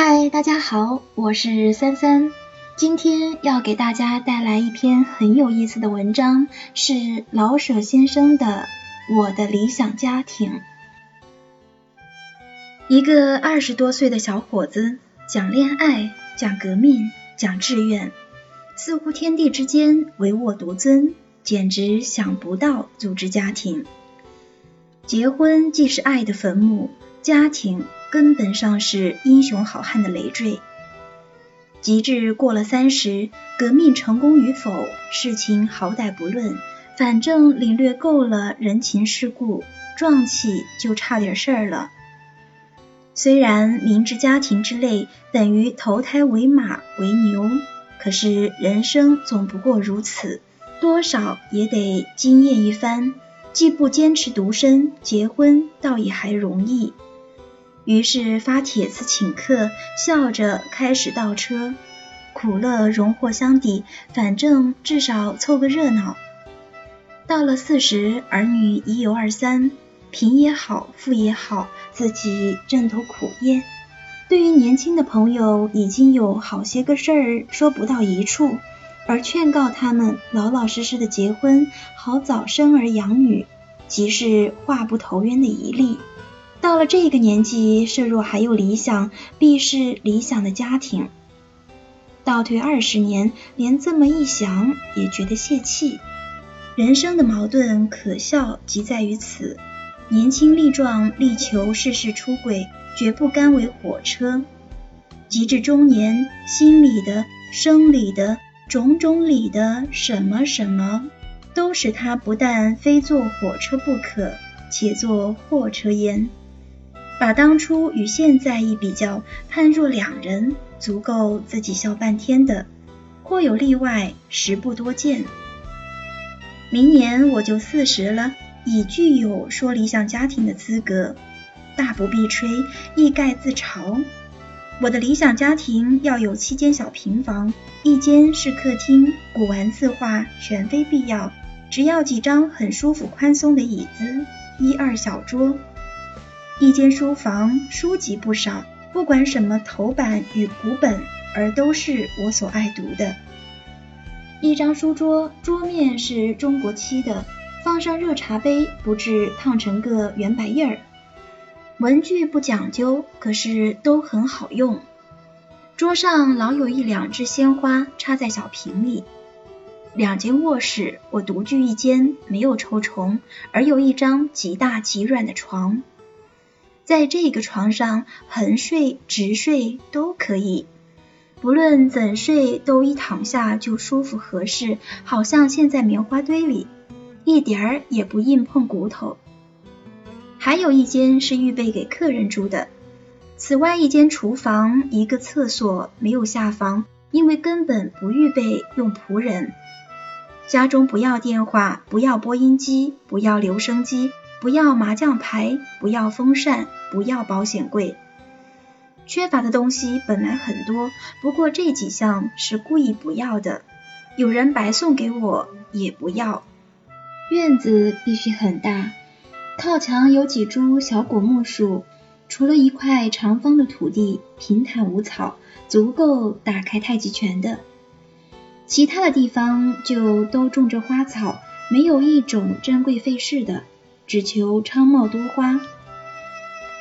嗨大家好，我是三三，今天要给大家带来一篇很有意思的文章，是老舍先生的《我的理想家庭》。一个二十多岁的小伙子，讲恋爱，讲革命，讲志愿，似乎天地之间唯我独尊，简直想不到组织家庭。结婚既是爱的坟墓，家庭根本上是英雄好汉的累赘。及至过了三十，革命成功与否，事情好歹不论，反正领略够了人情世故，壮气就差点事儿了。虽然明知家庭之累等于投胎为马为牛，可是人生总不过如此，多少也得经验一番。既不坚持独身，结婚倒也还容易。于是发帖子请客，笑着开始倒车，苦乐荣获相抵，反正至少凑个热闹。到了四十，儿女已有二三，贫也好，富也好，自己挣头苦咽。对于年轻的朋友，已经有好些个事儿说不到一处。而劝告他们老老实实的结婚，好早生儿养女，即是话不投缘的一例。到了这个年纪，设若还有理想，必是理想的家庭。倒退二十年，连这么一想也觉得泄气。人生的矛盾可笑，即在于此：年轻力壮，力求事事出轨，绝不甘为火车；及至中年，心理的、生理的。种种里的什么什么，都使他不但非坐火车不可，且坐货车焉。把当初与现在一比较，判若两人，足够自己笑半天的。或有例外，实不多见。明年我就四十了，已具有说理想家庭的资格，大不必吹，一概自嘲。我的理想家庭要有七间小平房，一间是客厅，古玩字画全非必要，只要几张很舒服宽松的椅子，一二小桌。一间书房，书籍不少，不管什么头版与古本，而都是我所爱读的。一张书桌，桌面是中国漆的，放上热茶杯，不至烫成个圆白印儿。文具不讲究，可是都很好用。桌上老有一两枝鲜花插在小瓶里。两间卧室，我独居一间，没有抽虫，而有一张极大极软的床。在这个床上，横睡直睡都可以，不论怎睡，都一躺下就舒服合适，好像陷在棉花堆里，一点儿也不硬碰骨头。还有一间是预备给客人住的，此外一间厨房，一个厕所，没有下房，因为根本不预备用仆人。家中不要电话，不要播音机，不要留声机，不要麻将牌，不要风扇，不要保险柜。缺乏的东西本来很多，不过这几项是故意不要的。有人白送给我也不要。院子必须很大。靠墙有几株小果木树，除了一块长方的土地，平坦无草，足够打开太极拳的。其他的地方就都种着花草，没有一种珍贵费事的，只求昌茂多花。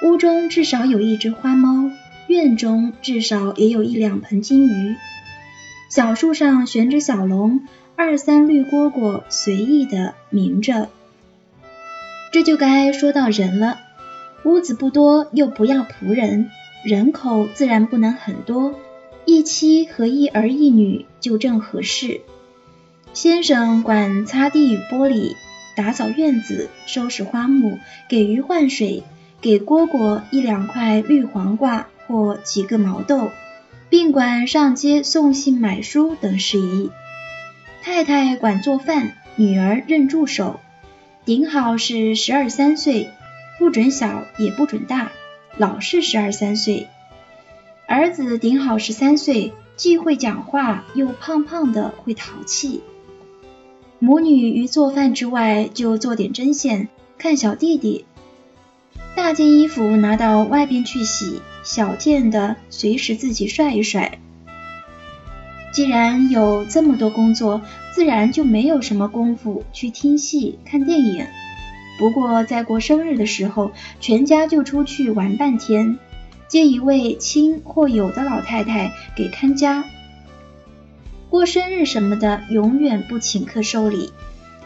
屋中至少有一只花猫，院中至少也有一两盆金鱼。小树上悬着小龙，二三绿蝈蝈随意的鸣着。这就该说到人了，屋子不多，又不要仆人，人口自然不能很多，一妻和一儿一女就正合适。先生管擦地与玻璃，打扫院子，收拾花木，给鱼换水，给蝈蝈一两块绿黄瓜或几个毛豆，并管上街送信买书等事宜。太太管做饭，女儿任助手。顶好是十二三岁，不准小也不准大，老是十二三岁。儿子顶好十三岁，既会讲话，又胖胖的，会淘气。母女于做饭之外，就做点针线，看小弟弟。大件衣服拿到外边去洗，小件的随时自己帅一帅。既然有这么多工作，自然就没有什么功夫去听戏、看电影。不过在过生日的时候，全家就出去玩半天，接一位亲或友的老太太给看家。过生日什么的，永远不请客收礼。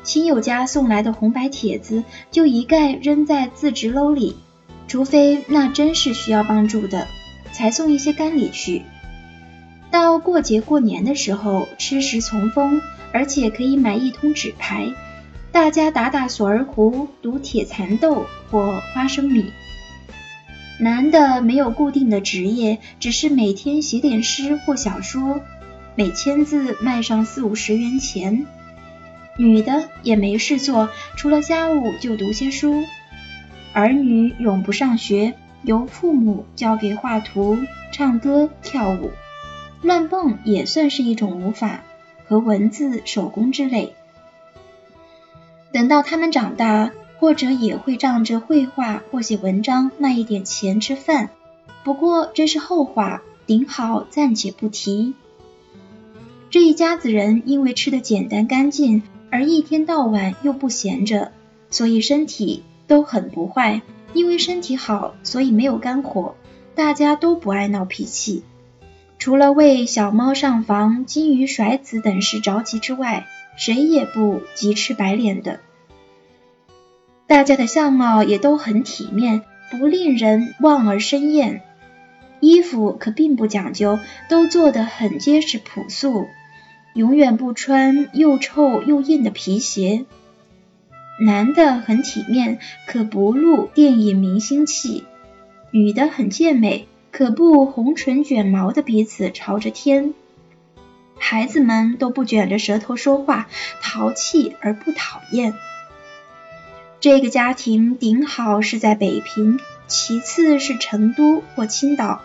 亲友家送来的红白帖子，就一概扔在自执篓里，除非那真是需要帮助的，才送一些干礼去。到过节过年的时候，吃食从丰，而且可以买一通纸牌，大家打打锁儿胡、赌铁蚕豆或花生米。男的没有固定的职业，只是每天写点诗或小说。每千字卖上四五十元钱，女的也没事做，除了家务就读些书。儿女永不上学，由父母教给画图、唱歌、跳舞，乱蹦也算是一种舞法和文字手工之类。等到他们长大，或者也会仗着绘画或写文章卖一点钱吃饭，不过这是后话，顶好暂且不提。这一家子人因为吃的简单干净，而一天到晚又不闲着，所以身体都很不坏。因为身体好，所以没有肝火，大家都不爱闹脾气。除了为小猫上房、金鱼甩子等事着急之外，谁也不急吃白脸的。大家的相貌也都很体面，不令人望而生厌。衣服可并不讲究，都做得很结实朴素。永远不穿又臭又硬的皮鞋。男的很体面，可不露电影明星气；女的很健美，可不红唇卷毛的鼻子朝着天。孩子们都不卷着舌头说话，淘气而不讨厌。这个家庭顶好是在北平，其次是成都或青岛，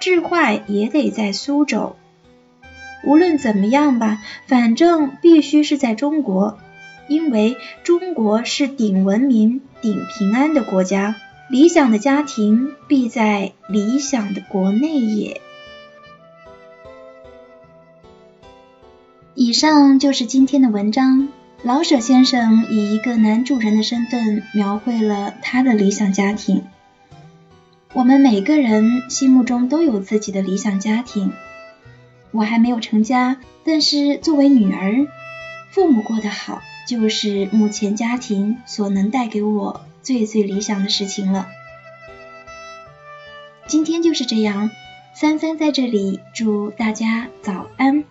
至坏也得在苏州。无论怎么样吧，反正必须是在中国，因为中国是顶文明、顶平安的国家。理想的家庭必在理想的国内也。以上就是今天的文章。老舍先生以一个男主人的身份描绘了他的理想家庭。我们每个人心目中都有自己的理想家庭。我还没有成家，但是作为女儿，父母过得好，就是目前家庭所能带给我最最理想的事情了。今天就是这样，三三在这里祝大家早安。